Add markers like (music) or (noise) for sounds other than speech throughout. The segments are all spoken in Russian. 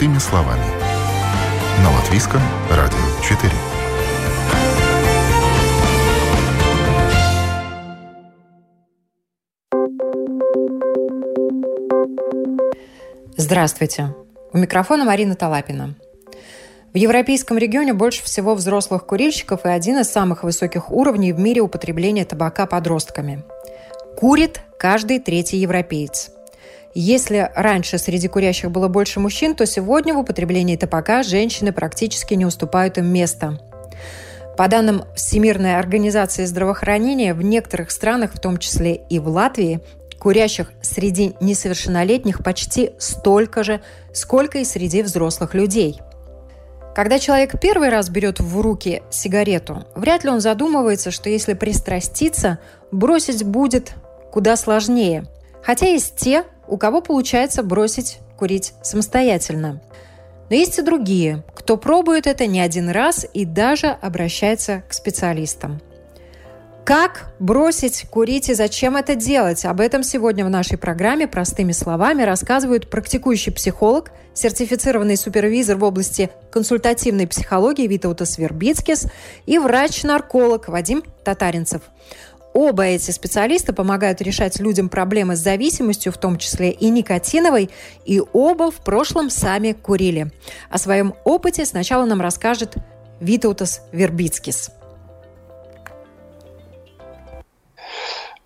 Простыми словами. На Латвийском радио 4. Здравствуйте. У микрофона Марина Талапина. В европейском регионе больше всего взрослых курильщиков и один из самых высоких уровней в мире употребления табака подростками. Курит каждый третий европеец. Если раньше среди курящих было больше мужчин, то сегодня в употреблении табака женщины практически не уступают им место. По данным Всемирной организации здравоохранения, в некоторых странах, в том числе и в Латвии, курящих среди несовершеннолетних почти столько же, сколько и среди взрослых людей – когда человек первый раз берет в руки сигарету, вряд ли он задумывается, что если пристраститься, бросить будет куда сложнее. Хотя есть те, у кого получается бросить курить самостоятельно. Но есть и другие, кто пробует это не один раз и даже обращается к специалистам. Как бросить курить и зачем это делать? Об этом сегодня в нашей программе простыми словами рассказывают практикующий психолог, сертифицированный супервизор в области консультативной психологии Витаутас Вербицкис и врач-нарколог Вадим Татаринцев. Оба эти специалиста помогают решать людям проблемы с зависимостью, в том числе и никотиновой, и оба в прошлом сами курили. О своем опыте сначала нам расскажет Витаутас Вербицкис.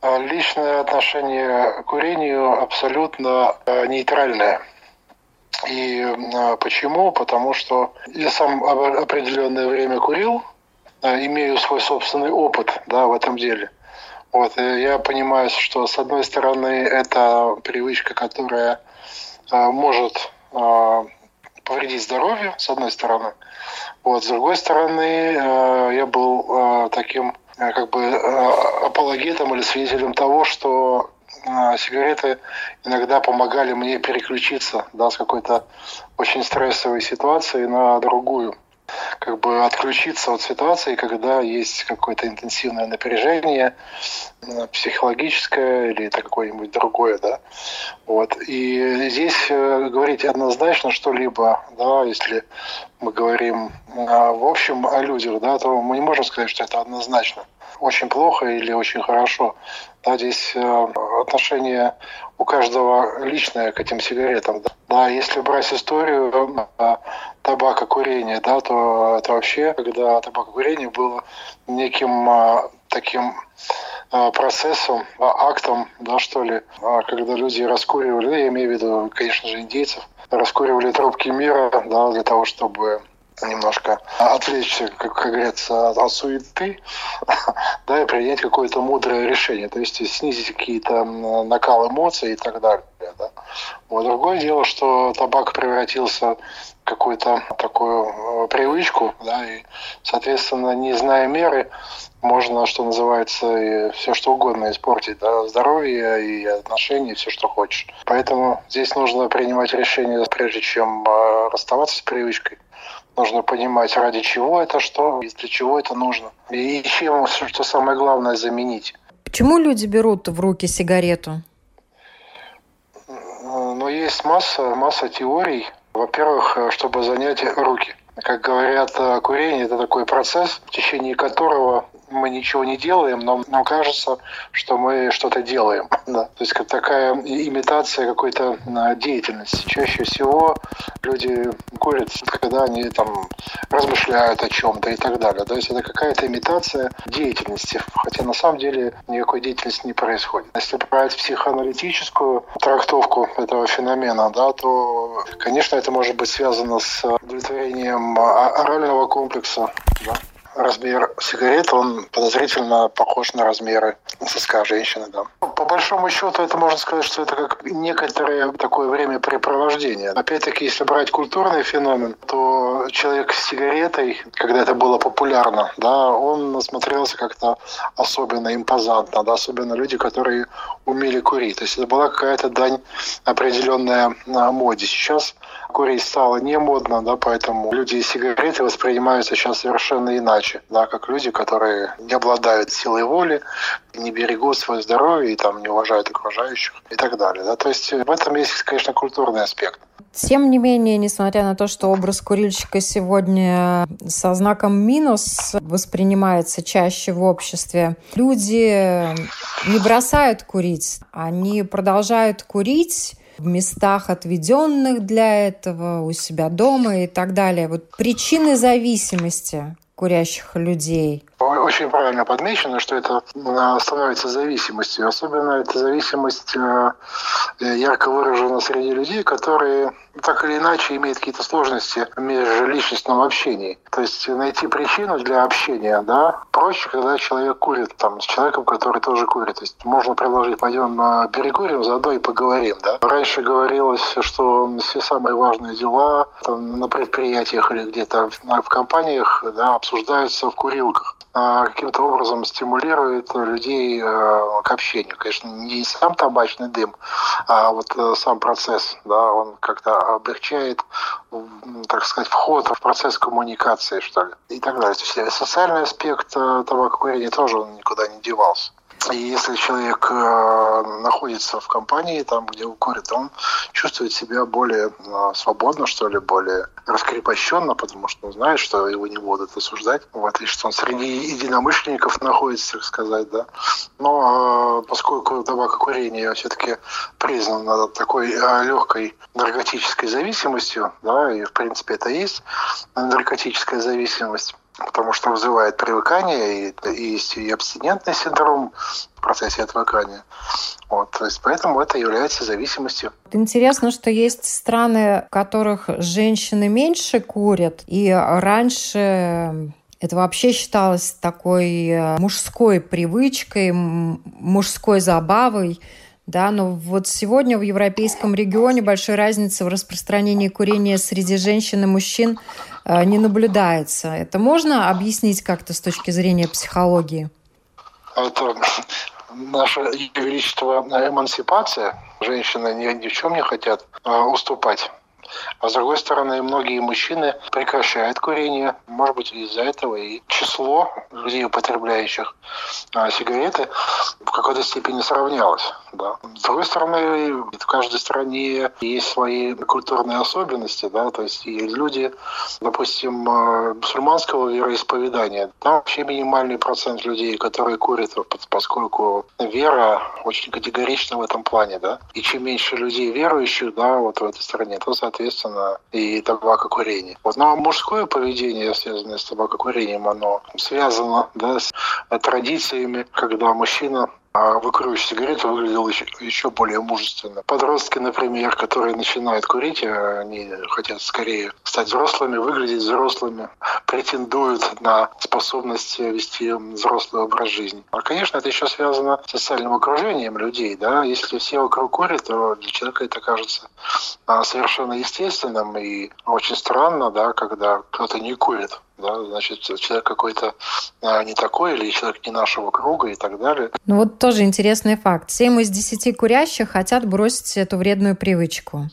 А личное отношение к курению абсолютно э, нейтральное. И э, почему? Потому что я сам определенное время курил, э, имею свой собственный опыт да, в этом деле. Вот, я понимаю, что с одной стороны это привычка, которая может повредить здоровью, с одной стороны. Вот, с другой стороны, я был таким Э, как бы э, апологетом или свидетелем того, что э, сигареты иногда помогали мне переключиться да, с какой-то очень стрессовой ситуации на другую как бы отключиться от ситуации, когда есть какое-то интенсивное напряжение психологическое или это какое-нибудь другое, да. Вот. И здесь говорить однозначно что-либо, да, если мы говорим в общем о людях, да, то мы не можем сказать, что это однозначно очень плохо или очень хорошо. Да, здесь э, отношение у каждого личное к этим сигаретам. Да, если брать историю э, табакокурения, да, то это вообще, когда табакокурение было неким э, таким процессом, актом, да, что ли, а когда люди раскуривали, я имею в виду, конечно же, индейцев, раскуривали трубки мира, да, для того, чтобы немножко отвлечься, как, как говорится, от, от суеты, (laughs) да, и принять какое-то мудрое решение, то есть снизить какие-то накал эмоций и так далее. Да. Вот. Другое дело, что табак превратился в какую-то такую э, привычку, да, и, соответственно, не зная меры, можно, что называется, и все что угодно испортить, да, здоровье и отношения, все, что хочешь. Поэтому здесь нужно принимать решение, прежде чем э, расставаться с привычкой нужно понимать, ради чего это что, и для чего это нужно. И чем, что самое главное, заменить. Почему люди берут в руки сигарету? Ну, есть масса, масса теорий. Во-первых, чтобы занять руки. Как говорят, курение – это такой процесс, в течение которого мы ничего не делаем, но нам кажется, что мы что-то делаем. (laughs) Да. То есть как такая имитация какой-то а, деятельности. Чаще всего люди курят, когда они там размышляют о чем-то и так далее. То есть это какая-то имитация деятельности, хотя на самом деле никакой деятельности не происходит. Если брать психоаналитическую трактовку этого феномена, да, то, конечно, это может быть связано с удовлетворением а, орального комплекса. Да размер сигарет, он подозрительно похож на размеры соска женщины, да. По большому счету, это можно сказать, что это как некоторое такое времяпрепровождение. Опять-таки, если брать культурный феномен, то человек с сигаретой, когда это было популярно, да, он смотрелся как-то особенно импозантно, да, особенно люди, которые умели курить. То есть это была какая-то дань определенная моде. Сейчас курить стало не модно, да, поэтому люди и сигареты воспринимаются сейчас совершенно иначе, да, как люди, которые не обладают силой воли, не берегут свое здоровье и там там не уважают окружающих и так далее. Да? То есть в этом есть, конечно, культурный аспект. Тем не менее, несмотря на то, что образ курильщика сегодня со знаком минус воспринимается чаще в обществе, люди не бросают курить, они продолжают курить в местах, отведенных для этого, у себя дома и так далее. Вот причины зависимости курящих людей? Очень правильно подмечено, что это становится зависимостью. Особенно эта зависимость э, ярко выражена среди людей, которые так или иначе имеют какие-то сложности в межличностном общении. То есть найти причину для общения, да, проще, когда человек курит там с человеком, который тоже курит. То есть можно предложить, пойдем перекурим, заодно и поговорим, да. Раньше говорилось, что все самые важные дела там, на предприятиях или где-то в, компаниях да, обсуждаются в курилках каким-то образом стимулирует людей э, к общению. Конечно, не сам табачный дым, а вот э, сам процесс, да, он как-то облегчает, так сказать, вход в процесс коммуникации, что ли, и так далее. То есть социальный аспект э, табакокурения тоже он никуда не девался. И если человек э, находится в компании, там, где он курит, он чувствует себя более э, свободно, что ли, более раскрепощенно, потому что он знает, что его не будут осуждать, в отличие, что он среди единомышленников находится, так сказать, да. Но э, поскольку табакокурение все-таки признано такой легкой наркотической зависимостью, да, и в принципе это есть наркотическая зависимость, потому что вызывает привыкание, и, и есть и абстинентный синдром в процессе отвыкания. Вот, то есть поэтому это является зависимостью. Интересно, что есть страны, в которых женщины меньше курят, и раньше это вообще считалось такой э, мужской привычкой, мужской забавой. Да, но вот сегодня в европейском регионе большой разницы в распространении курения среди женщин и мужчин не наблюдается. Это можно объяснить как-то с точки зрения психологии? Это наше величество эмансипация. Женщины ни, ни в чем не хотят э, уступать. А с другой стороны, многие мужчины прекращают курение. Может быть, из-за этого и число людей, употребляющих а, сигареты, в какой-то степени сравнялось. Да. С другой стороны, в каждой стране есть свои культурные особенности. Да, то есть и люди, допустим, а, мусульманского вероисповедания, там вообще минимальный процент людей, которые курят, поскольку вера очень категорична в этом плане. Да. И чем меньше людей верующих да, вот в этой стране, то, соответственно, соответственно, и табакокурение. Вот. Но мужское поведение, связанное с табакокурением, оно связано да, с традициями, когда мужчина а выкуривающий сигарету выглядел еще, еще более мужественно. Подростки, например, которые начинают курить, а они хотят скорее стать взрослыми, выглядеть взрослыми, претендуют на способность вести взрослый образ жизни. А, конечно, это еще связано с социальным окружением людей. Да? Если все вокруг курят, то для человека это кажется а, совершенно естественным и очень странно, да, когда кто-то не курит да, значит, человек какой-то а, не такой или человек не нашего круга и так далее. Ну вот тоже интересный факт. Семь из десяти курящих хотят бросить эту вредную привычку.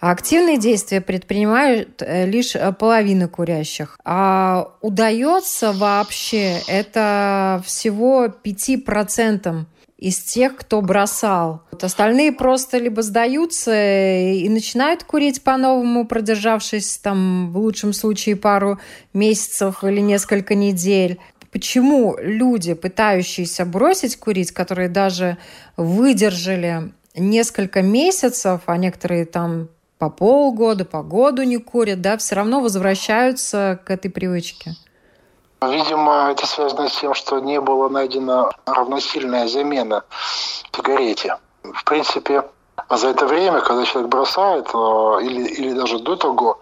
А активные действия предпринимают э, лишь э, половина курящих. А удается вообще это всего 5% из тех, кто бросал. Вот остальные просто либо сдаются и начинают курить по-новому, продержавшись там в лучшем случае пару месяцев или несколько недель. Почему люди, пытающиеся бросить курить, которые даже выдержали несколько месяцев, а некоторые там по полгода, по году не курят, да, все равно возвращаются к этой привычке? Видимо, это связано с тем, что не была найдена равносильная замена сигарете. В принципе, за это время, когда человек бросает, э, или, или даже до того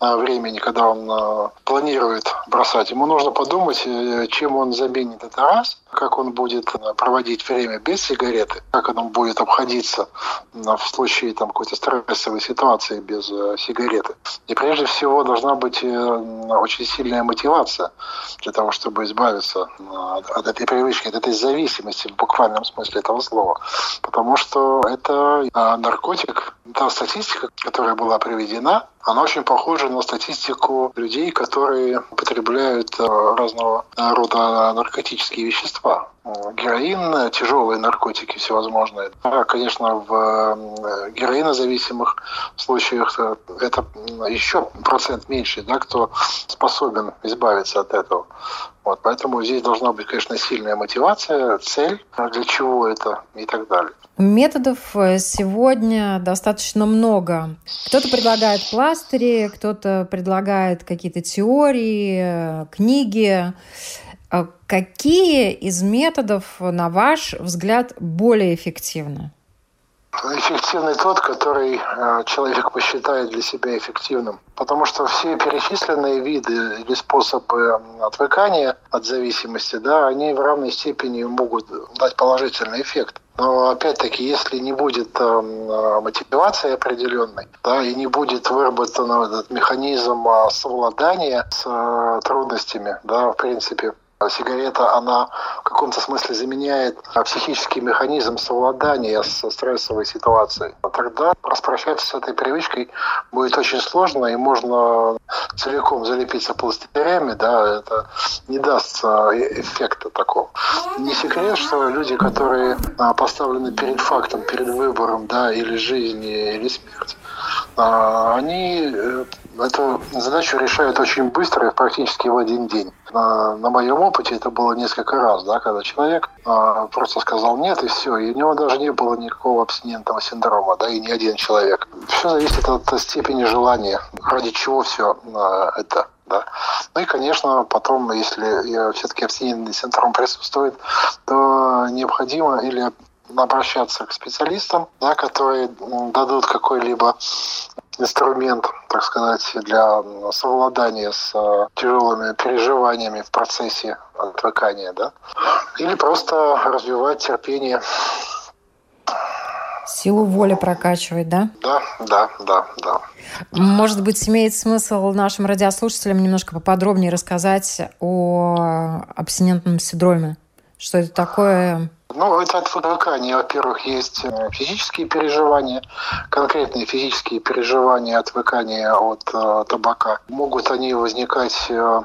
э, времени, когда он э, планирует бросать, ему нужно подумать, чем он заменит это раз, как он будет проводить время без сигареты, как он будет обходиться в случае там, какой-то стрессовой ситуации без сигареты. И прежде всего должна быть очень сильная мотивация для того, чтобы избавиться от, этой привычки, от этой зависимости в буквальном смысле этого слова. Потому что это а наркотик, та статистика, которая была приведена, она очень похожа на статистику людей, которые употребляют э, разного рода наркотические вещества. Героин, тяжелые наркотики всевозможные. Да, конечно, в э, героинозависимых случаях э, это еще процент меньше, да, кто способен избавиться от этого. Вот, поэтому здесь должна быть, конечно, сильная мотивация, цель, для чего это и так далее. Методов сегодня достаточно много. Кто-то предлагает пластыри, кто-то предлагает какие-то теории, книги. А какие из методов, на ваш взгляд, более эффективны? Эффективный тот, который э, человек посчитает для себя эффективным. Потому что все перечисленные виды или способы отвыкания от зависимости, да, они в равной степени могут дать положительный эффект. Но опять-таки, если не будет э, мотивации определенной, да, и не будет выработан этот механизм э, совладания с э, трудностями, да, в принципе, Сигарета, она в каком-то смысле заменяет психический механизм совладания со стрессовой ситуацией. Тогда распрощаться с этой привычкой будет очень сложно, и можно целиком залепиться пластырями, да, это не даст э, эффекта такого. Не секрет, что люди, которые а, поставлены перед фактом, перед выбором, да, или жизнь, или смерть, а, они э, эту задачу решают очень быстро и практически в один день. На, на моем опыте это было несколько раз, да, когда человек а, просто сказал нет и все, и у него даже не было никакого абстинентного синдрома, да, и ни один человек. Все зависит от степени желания, ради чего все а, это. Да. Ну и, конечно, потом, если все-таки абстинентный синдром присутствует, то необходимо или обращаться к специалистам, да, которые дадут какой-либо инструмент, так сказать, для совладания с э, тяжелыми переживаниями в процессе отвыкания, да, или просто развивать терпение. Силу воли прокачивать, да? Да, да, да, да. Может быть, имеет смысл нашим радиослушателям немножко поподробнее рассказать о абстинентном синдроме? Что это такое? Ну, это отвыкание. Во-первых, есть э, физические переживания, конкретные физические переживания отвыкания от э, табака. Могут они возникать э,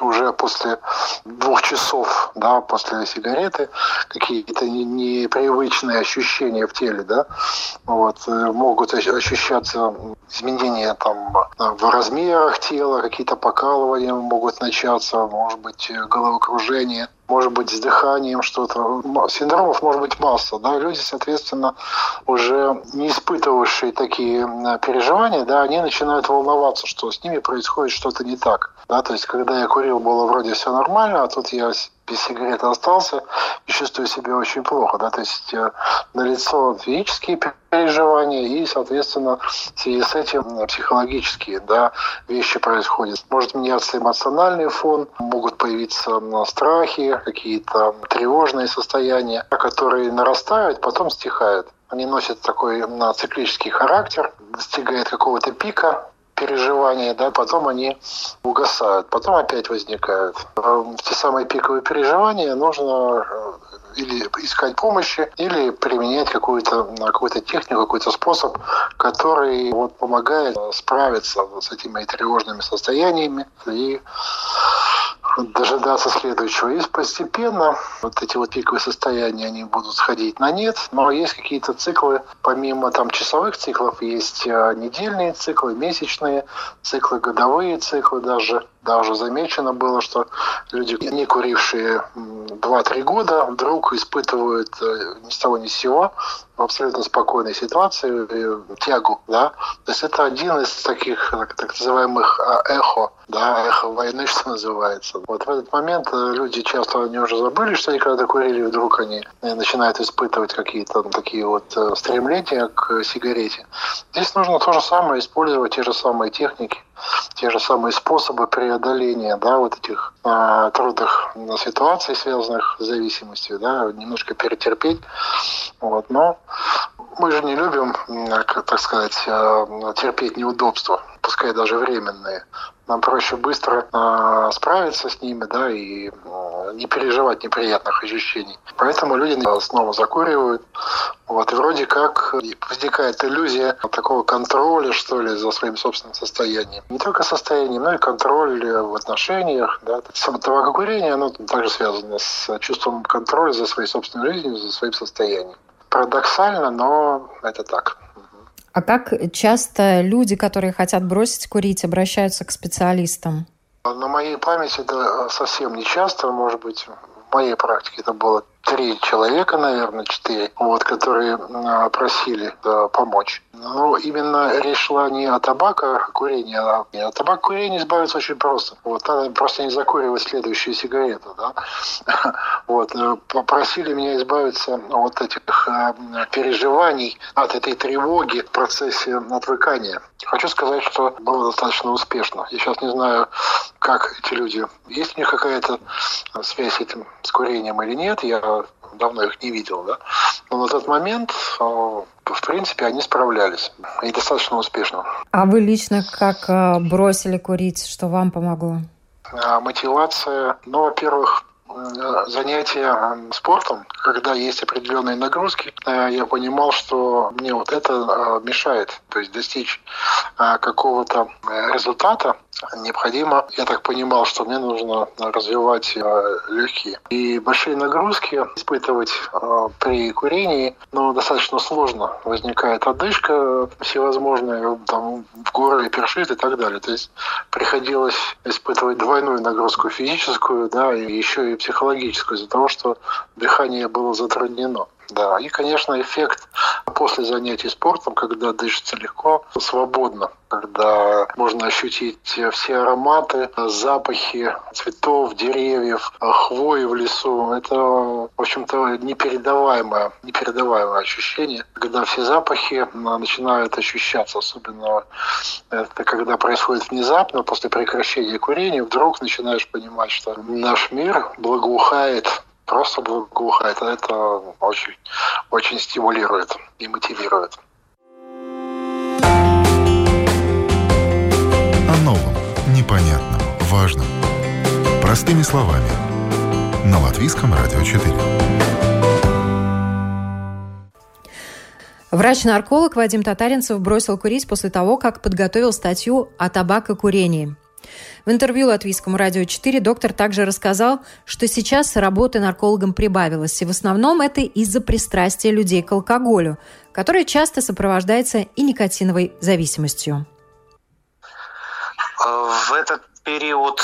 уже после двух часов, да, после сигареты, какие-то непривычные ощущения в теле, да, вот, э, могут ощущаться изменения там в размерах тела, какие-то покалывания могут начаться, может быть, головокружение, может быть, с дыханием что-то. Синдромов может быть масса, да, люди, соответственно, уже не испытывавшие такие переживания, да, они начинают волноваться, что с ними происходит что-то не так. Да, то есть, когда я курил, было вроде все нормально, а тут я без сигареты остался и чувствую себя очень плохо. Да? То есть э, на лицо физические переживания и, соответственно, в связи с этим психологические да, вещи происходят. Может меняться эмоциональный фон, могут появиться страхи, какие-то тревожные состояния, которые нарастают, потом стихают. Они носят такой циклический характер, достигает какого-то пика, переживания, да, потом они угасают, потом опять возникают. В те самые пиковые переживания нужно э, или искать помощи, или применять какую-то какую технику, какой-то способ, который вот помогает справиться с этими тревожными состояниями и дожидаться следующего. И постепенно вот эти вот пиковые состояния, они будут сходить на нет. Но есть какие-то циклы, помимо там часовых циклов, есть э, недельные циклы, месячные циклы, годовые циклы даже. Даже замечено было, что люди, не курившие 2-3 года, вдруг испытывают э, ни с того ни с сего в абсолютно спокойной ситуации э, тягу. Да? То есть это один из таких так называемых а, эхо, да, эхо войны, (laughs) что называется. Вот в этот момент э, люди часто они уже забыли, что они когда курили, вдруг они начинают испытывать какие-то такие вот стремления к сигарете. Здесь нужно то же самое использовать, те же самые техники те же самые способы преодоления да, вот этих э, трудных ситуаций, связанных с зависимостью, да, немножко перетерпеть. Вот, но мы же не любим, так сказать, терпеть неудобства. пускай даже временные, нам проще быстро э, справиться с ними, да, и не переживать неприятных ощущений. Поэтому люди снова закуривают. Вот, и вроде как возникает иллюзия такого контроля, что ли, за своим собственным состоянием. Не только состоянием, но и контроль в отношениях. Да. Само табакокурение, оно также связано с чувством контроля за своей собственной жизнью, за своим состоянием. Парадоксально, но это так. А как часто люди, которые хотят бросить курить, обращаются к специалистам? На моей памяти это совсем не часто, может быть, в моей практике это было три человека, наверное, четыре, вот, которые а, просили да, помочь. Но именно речь шла не о табако курении, а от табака курения избавиться очень просто. Вот, надо просто не закуривать следующую сигарету. Да? (laughs) Вот, э, попросили меня избавиться от этих э, переживаний, от этой тревоги в процессе отвыкания. Хочу сказать, что было достаточно успешно. Я сейчас не знаю, как эти люди, есть у них какая-то связь с этим, с курением или нет. Я давно их не видел, да. Но на тот момент, э, в принципе, они справлялись. И достаточно успешно. А вы лично как э, бросили курить? Что вам помогло? А, мотивация, ну, во-первых, Э, занятия спортом, когда есть определенные нагрузки, э, я понимал, что мне вот это э, мешает, то есть достичь какого-то результата необходимо, я так понимал, что мне нужно развивать легкие. И большие нагрузки испытывать при курении, ну, достаточно сложно. Возникает одышка всевозможная, там, в горле першит и так далее. То есть приходилось испытывать двойную нагрузку физическую, да, и еще и психологическую из-за того, что дыхание было затруднено. Да, и, конечно, эффект после занятий спортом, когда дышится легко, свободно, когда можно ощутить все ароматы, запахи цветов, деревьев, хвои в лесу. Это, в общем-то, непередаваемое, непередаваемое ощущение, когда все запахи начинают ощущаться, особенно это когда происходит внезапно, после прекращения курения, вдруг начинаешь понимать, что наш мир благоухает просто благоухает. Это очень, очень стимулирует и мотивирует. О новом, непонятном, важном. Простыми словами. На Латвийском радио 4. Врач-нарколог Вадим Татаринцев бросил курить после того, как подготовил статью о табакокурении. В интервью Латвийскому радио 4 доктор также рассказал, что сейчас работы наркологом прибавилось, и в основном это из-за пристрастия людей к алкоголю, которое часто сопровождается и никотиновой зависимостью. В этот период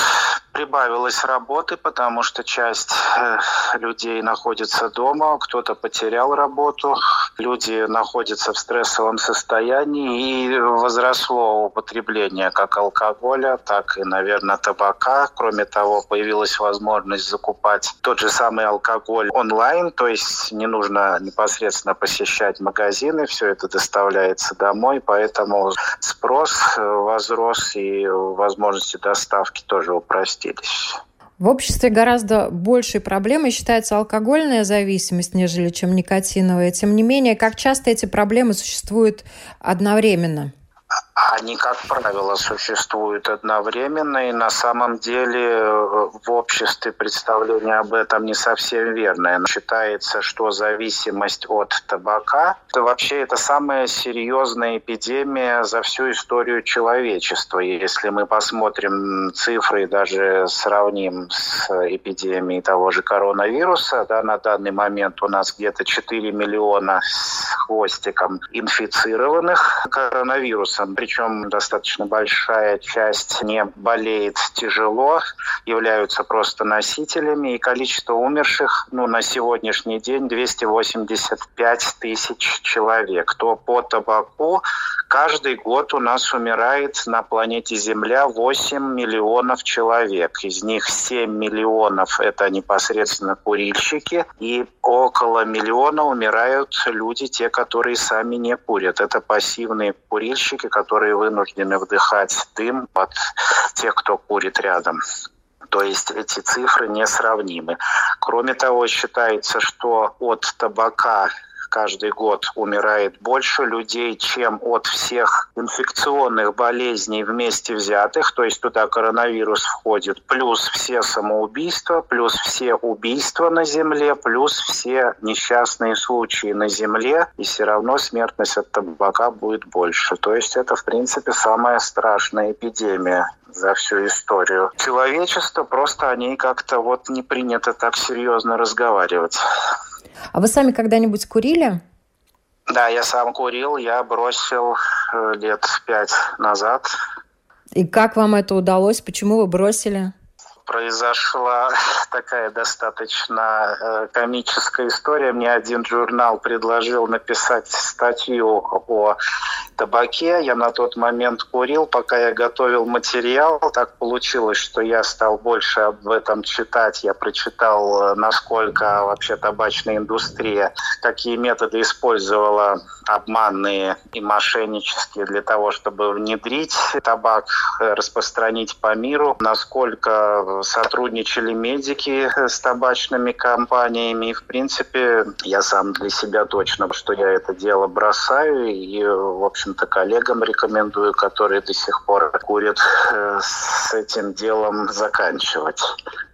прибавилось работы, потому что часть э, людей находится дома, кто-то потерял работу, люди находятся в стрессовом состоянии, и возросло употребление как алкоголя, так и, наверное, табака. Кроме того, появилась возможность закупать тот же самый алкоголь онлайн, то есть не нужно непосредственно посещать магазины, все это доставляется домой, поэтому спрос э, возрос и возможности доставки тоже упростились. В обществе гораздо большей проблемой считается алкогольная зависимость, нежели чем никотиновая. Тем не менее, как часто эти проблемы существуют одновременно? Они, как правило, существуют одновременно, и на самом деле э, в обществе представление об этом не совсем верное. Считается, что зависимость от табака – это вообще это самая серьезная эпидемия за всю историю человечества. Если мы посмотрим цифры и даже сравним с эпидемией того же коронавируса, да, на данный момент у нас где-то 4 миллиона с хвостиком инфицированных коронавирусом причем достаточно большая часть не болеет тяжело, являются просто носителями, и количество умерших ну, на сегодняшний день 285 тысяч человек. То по табаку каждый год у нас умирает на планете Земля 8 миллионов человек. Из них 7 миллионов – это непосредственно курильщики, и около миллиона умирают люди, те, которые сами не курят. Это пассивные курильщики, которые вынуждены вдыхать дым от тех, кто курит рядом. То есть эти цифры несравнимы. Кроме того, считается, что от табака каждый год умирает больше людей, чем от всех инфекционных болезней вместе взятых, то есть туда коронавирус входит, плюс все самоубийства, плюс все убийства на Земле, плюс все несчастные случаи на Земле, и все равно смертность от табака будет больше. То есть это, в принципе, самая страшная эпидемия за всю историю человечества. Просто о ней как-то вот не принято так серьезно разговаривать. А вы сами когда-нибудь курили? Да, я сам курил, я бросил э, лет пять назад. И как вам это удалось? Почему вы бросили? Произошла (laughs) такая достаточно э, комическая история. Мне один журнал предложил написать статью о табаке. Я на тот момент курил, пока я готовил материал. Так получилось, что я стал больше об этом читать. Я прочитал, э, насколько вообще табачная индустрия, какие методы использовала обманные и мошеннические для того, чтобы внедрить табак, э, распространить по миру, насколько сотрудничали медики (laughs) с табачными компаниями. И, в принципе, я сам для себя точно, что я это дело бросаю. И, в общем-то, коллегам рекомендую, которые до сих пор курят, (laughs) с этим делом заканчивать.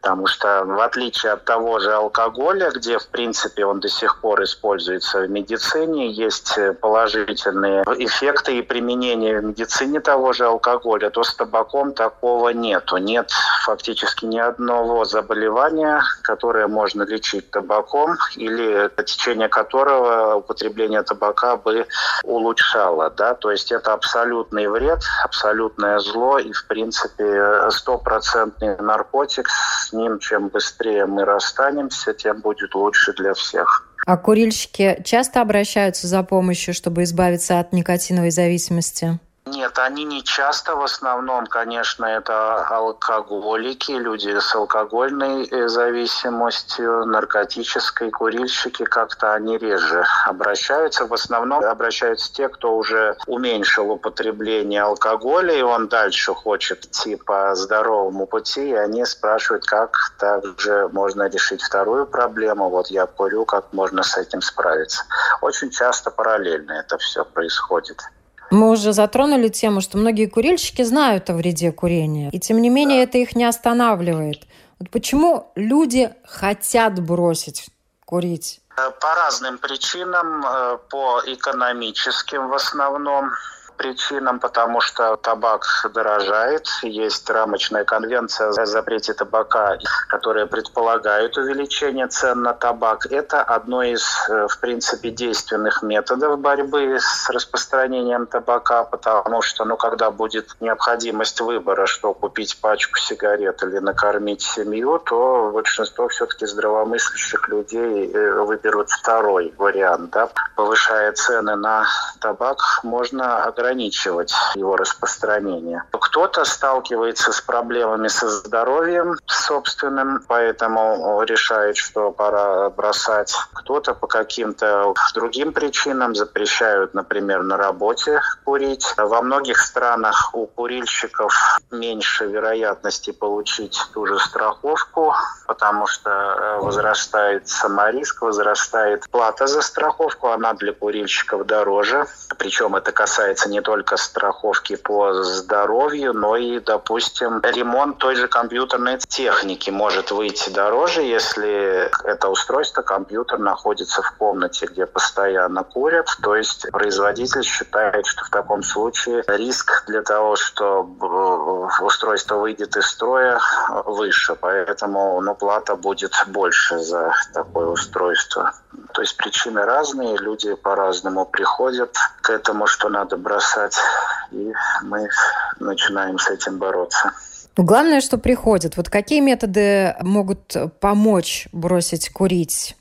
Потому что, в отличие от того же алкоголя, где, в принципе, он до сих пор используется в медицине, есть положительные эффекты и применение в медицине того же алкоголя, то с табаком такого нету. Нет фактически ни одного заболевания, которое можно лечить табаком или течение которого употребление табака бы улучшало. Да? То есть это абсолютный вред, абсолютное зло и, в принципе, стопроцентный наркотик. С ним чем быстрее мы расстанемся, тем будет лучше для всех. А курильщики часто обращаются за помощью, чтобы избавиться от никотиновой зависимости? Нет, они не часто. В основном, конечно, это алкоголики, люди с алкогольной э, зависимостью, наркотической, курильщики как-то они реже обращаются. В основном обращаются те, кто уже уменьшил употребление алкоголя, и он дальше хочет идти по здоровому пути, и они спрашивают, как также можно решить вторую проблему. Вот я курю, как можно с этим справиться. Очень часто параллельно это все происходит. Мы уже затронули тему, что многие курильщики знают о вреде курения, и тем не менее да. это их не останавливает. Вот почему люди хотят бросить курить? Э, по разным причинам, э, по экономическим в основном, причинам, потому что табак дорожает. Есть рамочная конвенция о запрете табака, которая предполагает увеличение цен на табак. Это одно из, э, в принципе, действенных методов борьбы с распространением табака, потому что, ну, когда будет необходимость выбора, что купить пачку сигарет или накормить семью, то большинство все-таки здравомыслящих людей э, выберут второй вариант. Да? Повышая цены на табак, можно ограничить ограничивать его распространение. Кто-то сталкивается с проблемами со здоровьем собственным, поэтому решает, что пора бросать. Кто-то по каким-то другим причинам запрещают, например, на работе курить. Во многих странах у курильщиков меньше вероятности получить ту же страховку, потому что э, возрастает самориск, возрастает плата за страховку, она для курильщиков дороже. Причем это касается не только страховки по здоровью, но и, допустим, ремонт той же компьютерной техники может выйти дороже, если это устройство, компьютер находится в комнате, где постоянно курят. То есть производитель считает, что в таком случае риск для того, что э, устройство выйдет из строя, выше. Поэтому ну, плата будет больше за такое устройство. То есть причины разные, люди по-разному приходят к этому, что надо бросать, и мы начинаем с этим бороться. Ну, главное, что приходят. Вот какие методы могут помочь бросить курить?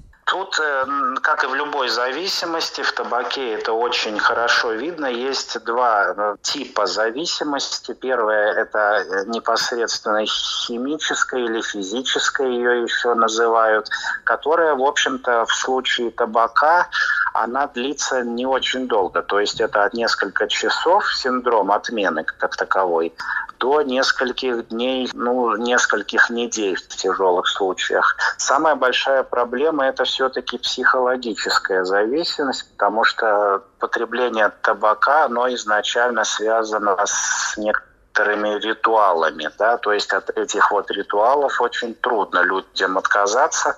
Тут, э, как и в любой зависимости, в табаке это очень хорошо видно. Есть два э, типа зависимости. Первое – это э, непосредственно химическая или физическая, ее еще называют, которая, в общем-то, в случае табака, она длится не очень долго. То есть это от несколько часов синдром отмены как таковой до нескольких дней, ну, нескольких недель в тяжелых случаях. Самая большая проблема – это все-таки психологическая зависимость, потому что потребление табака, оно изначально связано с некоторыми ритуалами, да, то есть от этих вот ритуалов очень трудно людям отказаться,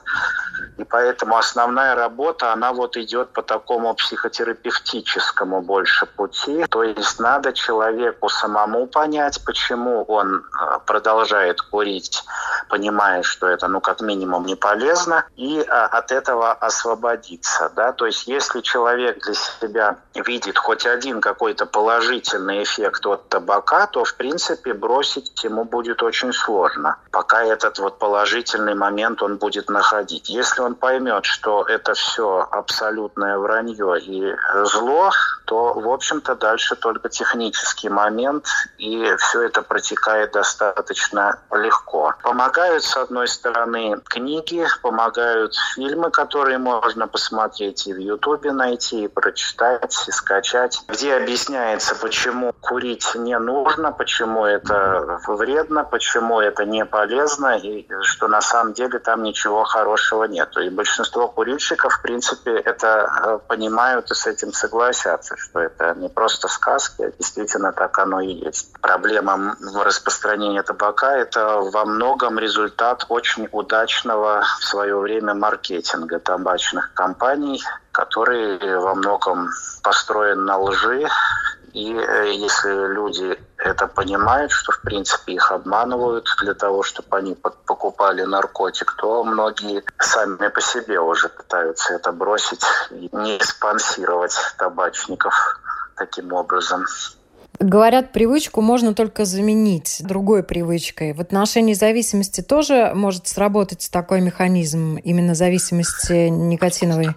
и поэтому основная работа, она вот идет по такому психотерапевтическому больше пути. То есть надо человеку самому понять, почему он э, продолжает курить, понимая, что это, ну, как минимум, не полезно, и э, от этого освободиться, да. То есть если человек для себя видит хоть один какой-то положительный эффект от табака, то, в принципе, бросить ему будет очень сложно, пока этот вот положительный момент он будет находить. Если он поймет, что это все абсолютное вранье и зло, то, в общем-то, дальше только технический момент, и все это протекает достаточно легко. Помогают, с одной стороны, книги, помогают фильмы, которые можно посмотреть и в Ютубе найти, и прочитать, и скачать, где объясняется, почему курить не нужно, почему это вредно, почему это не полезно, и что на самом деле там ничего хорошего нет. И большинство курильщиков, в принципе, это э, понимают и с этим согласятся, что это не просто сказки, а действительно так оно и есть. Проблема распространения табака – это во многом результат очень удачного в свое время маркетинга табачных компаний, который во многом построен на лжи, и э, если люди это понимают, что, в принципе, их обманывают для того, чтобы они покупали наркотик, то многие сами по себе уже пытаются это бросить и не спонсировать табачников таким образом. Говорят, привычку можно только заменить другой привычкой. В отношении зависимости тоже может сработать такой механизм именно зависимости никотиновой?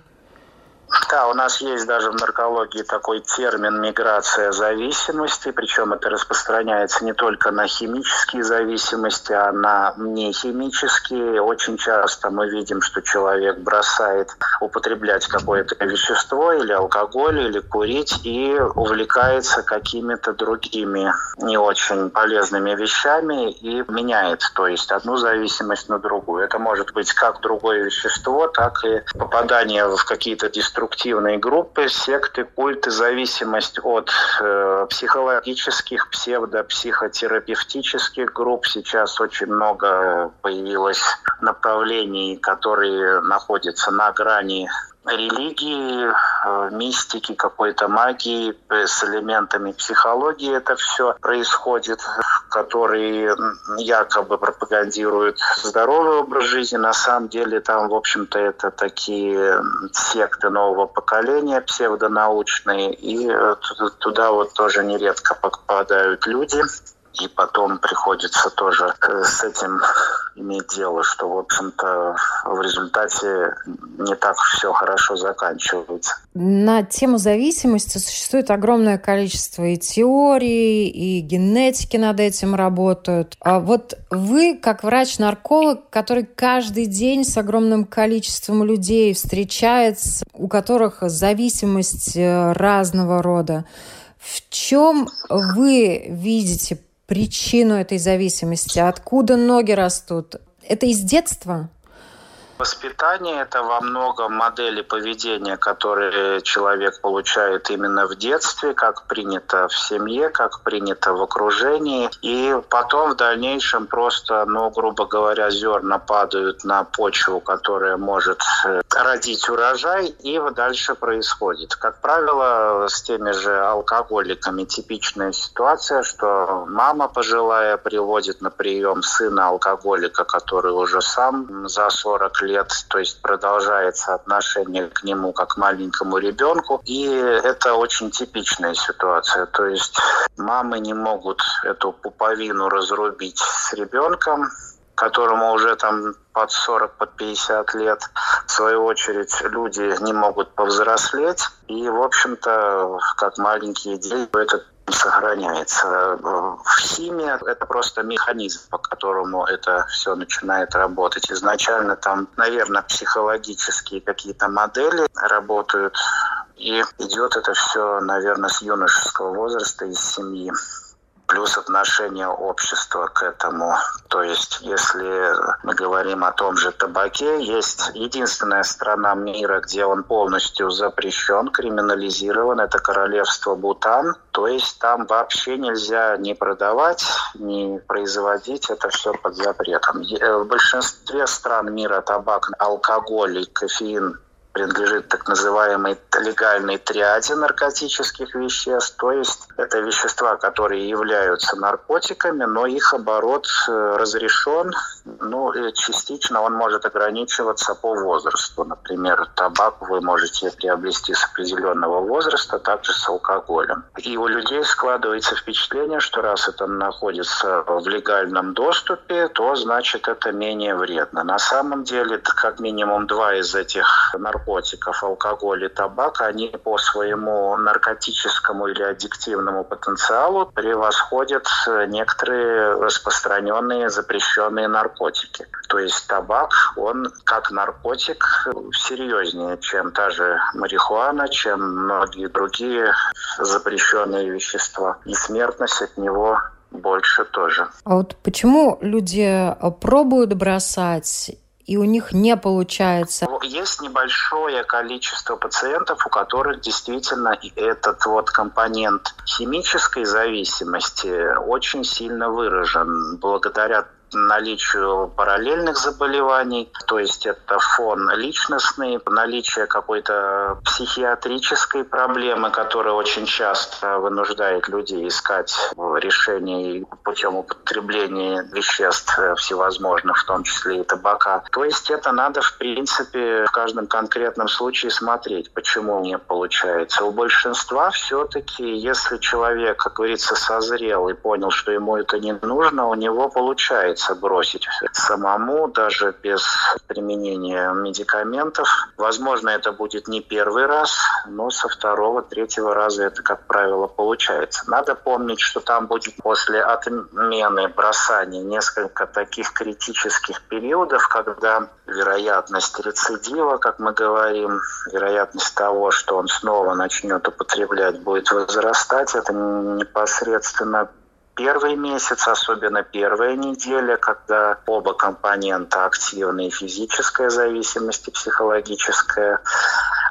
Да, у нас есть даже в наркологии такой термин миграция зависимости, причем это распространяется не только на химические зависимости, а на нехимические. Очень часто мы видим, что человек бросает употреблять какое-то вещество или алкоголь, или курить и увлекается какими-то другими не очень полезными вещами и меняет, то есть одну зависимость на другую. Это может быть как другое вещество, так и попадание в какие-то деструктивные деструктивные группы, секты, культы, зависимость от э, психологических, псевдопсихотерапевтических групп. Сейчас очень много появилось направлений, которые находятся на грани религии, э, мистики, какой-то магии, с элементами психологии это все происходит, которые якобы пропагандируют здоровый образ жизни. На самом деле там, в общем-то, это такие секты нового поколения, псевдонаучные, и э, туда вот тоже нередко попадают люди, и потом приходится тоже с этим иметь дело, что, в общем-то, в результате не так все хорошо заканчивается. На тему зависимости существует огромное количество и теорий, и генетики над этим работают. А вот вы, как врач-нарколог, который каждый день с огромным количеством людей встречается, у которых зависимость э, разного рода, в чем вы видите причину этой зависимости? Откуда ноги растут? Это из детства? Воспитание – это во многом модели поведения, которые человек получает именно в детстве, как принято в семье, как принято в окружении. И потом в дальнейшем просто, ну, грубо говоря, зерна падают на почву, которая может э, родить урожай, и дальше происходит. Как правило, с теми же алкоголиками типичная ситуация, что мама пожилая приводит на прием сына алкоголика, который уже сам за 40 лет, то есть продолжается отношение к нему как к маленькому ребенку. И это очень типичная ситуация. То есть мамы не могут эту пуповину разрубить с ребенком, которому уже там под 40, под 50 лет. В свою очередь, люди не могут повзрослеть. И, в общем-то, как маленькие дети, этот сохраняется. В химии это просто механизм, по которому это все начинает работать. Изначально там, наверное, психологические какие-то модели работают И идет это все, наверное, с юношеского возраста, из семьи плюс отношение общества к этому. То есть, если мы говорим о том же табаке, есть единственная страна мира, где он полностью запрещен, криминализирован, это королевство Бутан. То есть там вообще нельзя ни продавать, ни производить, это все под запретом. Э, в большинстве стран мира табак, алкоголь и кофеин принадлежит так называемой легальной триаде наркотических веществ, то есть это вещества, которые являются наркотиками, но их оборот э, разрешен, ну, частично он может ограничиваться по возрасту. Например, табак вы можете приобрести с определенного возраста, также с алкоголем. И у людей складывается впечатление, что раз это находится в легальном доступе, то значит это менее вредно. На самом деле, как минимум два из этих наркотиков наркотиков, алкоголь и табак, они по своему наркотическому или аддиктивному потенциалу превосходят некоторые распространенные запрещенные наркотики. То есть табак, он как наркотик серьезнее, чем та же марихуана, чем многие другие запрещенные вещества. И смертность от него больше тоже. А вот почему люди пробуют бросать и у них не получается. Есть небольшое количество пациентов, у которых действительно этот вот компонент химической зависимости очень сильно выражен благодаря наличию параллельных заболеваний, то есть это фон личностный, наличие какой-то психиатрической проблемы, которая очень часто вынуждает людей искать решение путем употребления веществ всевозможных, в том числе и табака. То есть это надо, в принципе, в каждом конкретном случае смотреть, почему не получается. У большинства все-таки, если человек, как говорится, созрел и понял, что ему это не нужно, у него получается получается бросить самому, даже без применения медикаментов. Возможно, это будет не первый раз, но со второго, третьего раза это, как правило, получается. Надо помнить, что там будет после отмены бросания несколько таких критических периодов, когда вероятность рецидива, как мы говорим, вероятность того, что он снова начнет употреблять, будет возрастать. Это непосредственно первый месяц, особенно первая неделя, когда оба компонента активны, физическая зависимость и психологическая.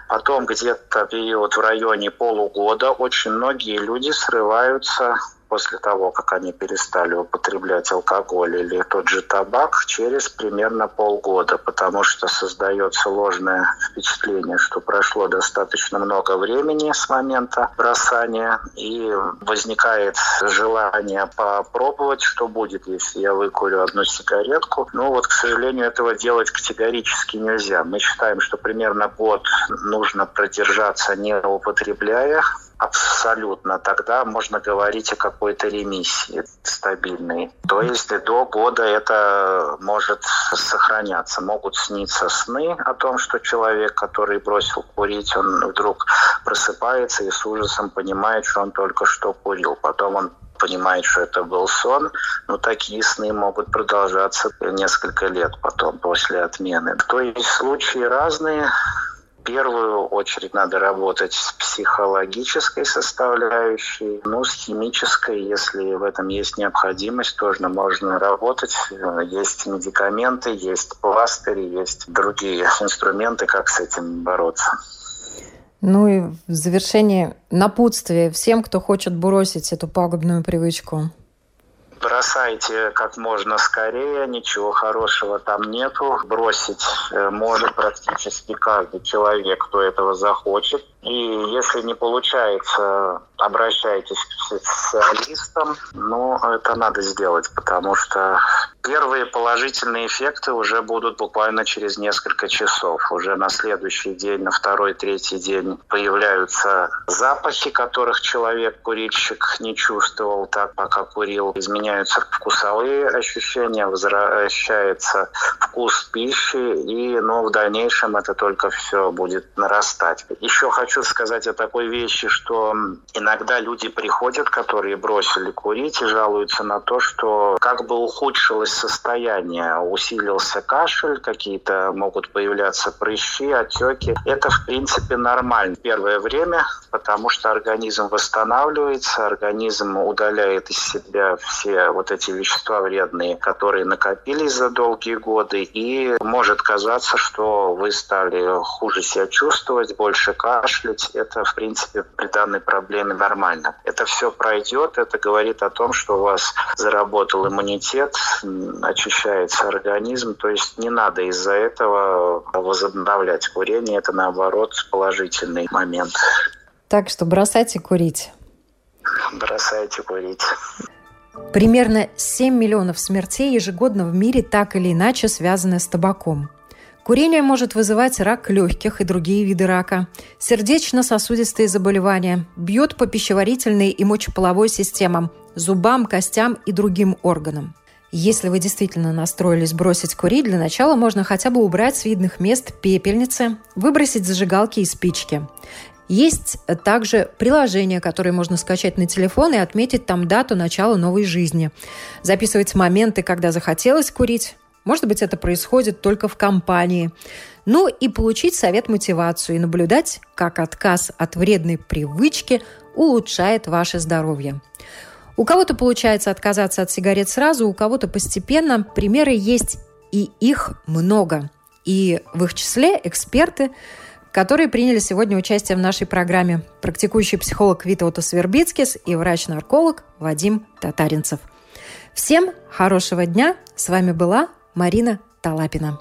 Потом где-то период в районе полугода очень многие люди срываются после того, как они перестали употреблять алкоголь или тот же табак, через примерно полгода, потому что создается ложное впечатление, что прошло достаточно много времени с момента бросания, и возникает желание попробовать, что будет, если я выкурю одну сигаретку. Но вот, к сожалению, этого делать категорически нельзя. Мы считаем, что примерно год нужно продержаться, не употребляя абсолютно, тогда можно говорить о какой-то ремиссии стабильной. То есть до года это может сохраняться. Могут сниться сны о том, что человек, который бросил курить, он вдруг просыпается и с ужасом понимает, что он только что курил. Потом он понимает, что это был сон, но такие сны могут продолжаться несколько лет потом, после отмены. То есть случаи разные, первую очередь надо работать с психологической составляющей, ну, с химической, если в этом есть необходимость, тоже можно работать. Есть медикаменты, есть пластыри, есть другие инструменты, как с этим бороться. Ну и в завершение напутствие всем, кто хочет бросить эту пагубную привычку бросайте как можно скорее, ничего хорошего там нету. Бросить э, может практически каждый человек, кто этого захочет. И если не получается, обращайтесь к специалистам. Но это надо сделать, потому что первые положительные эффекты уже будут буквально через несколько часов. Уже на следующий день, на второй, третий день появляются запахи, которых человек, курильщик, не чувствовал так, пока курил. Изменяется меняются вкусовые ощущения, возвращается вкус пищи, и ну, в дальнейшем это только все будет нарастать. Еще хочу сказать о такой вещи, что иногда люди приходят, которые бросили курить и жалуются на то, что как бы ухудшилось состояние, усилился кашель, какие-то могут появляться прыщи, отеки. Это, в принципе, нормально первое время, потому что организм восстанавливается, организм удаляет из себя все вот эти вещества вредные, которые накопились за долгие годы, и может казаться, что вы стали хуже себя чувствовать, больше кашлять. Это, в принципе, при данной проблеме нормально. Это все пройдет, это говорит о том, что у вас заработал иммунитет, очищается организм, то есть не надо из-за этого возобновлять курение, это наоборот положительный момент. Так что бросайте курить. Бросайте курить. Примерно 7 миллионов смертей ежегодно в мире так или иначе связаны с табаком. Курение может вызывать рак легких и другие виды рака, сердечно-сосудистые заболевания, бьет по пищеварительной и мочеполовой системам, зубам, костям и другим органам. Если вы действительно настроились бросить курить, для начала можно хотя бы убрать с видных мест пепельницы, выбросить зажигалки и спички. Есть также приложение, которое можно скачать на телефон и отметить там дату начала новой жизни. Записывать моменты, когда захотелось курить. Может быть, это происходит только в компании. Ну и получить совет-мотивацию и наблюдать, как отказ от вредной привычки улучшает ваше здоровье. У кого-то получается отказаться от сигарет сразу, у кого-то постепенно. Примеры есть, и их много. И в их числе эксперты – которые приняли сегодня участие в нашей программе. Практикующий психолог Витаутас Вербицкис и врач-нарколог Вадим Татаринцев. Всем хорошего дня. С вами была Марина Талапина.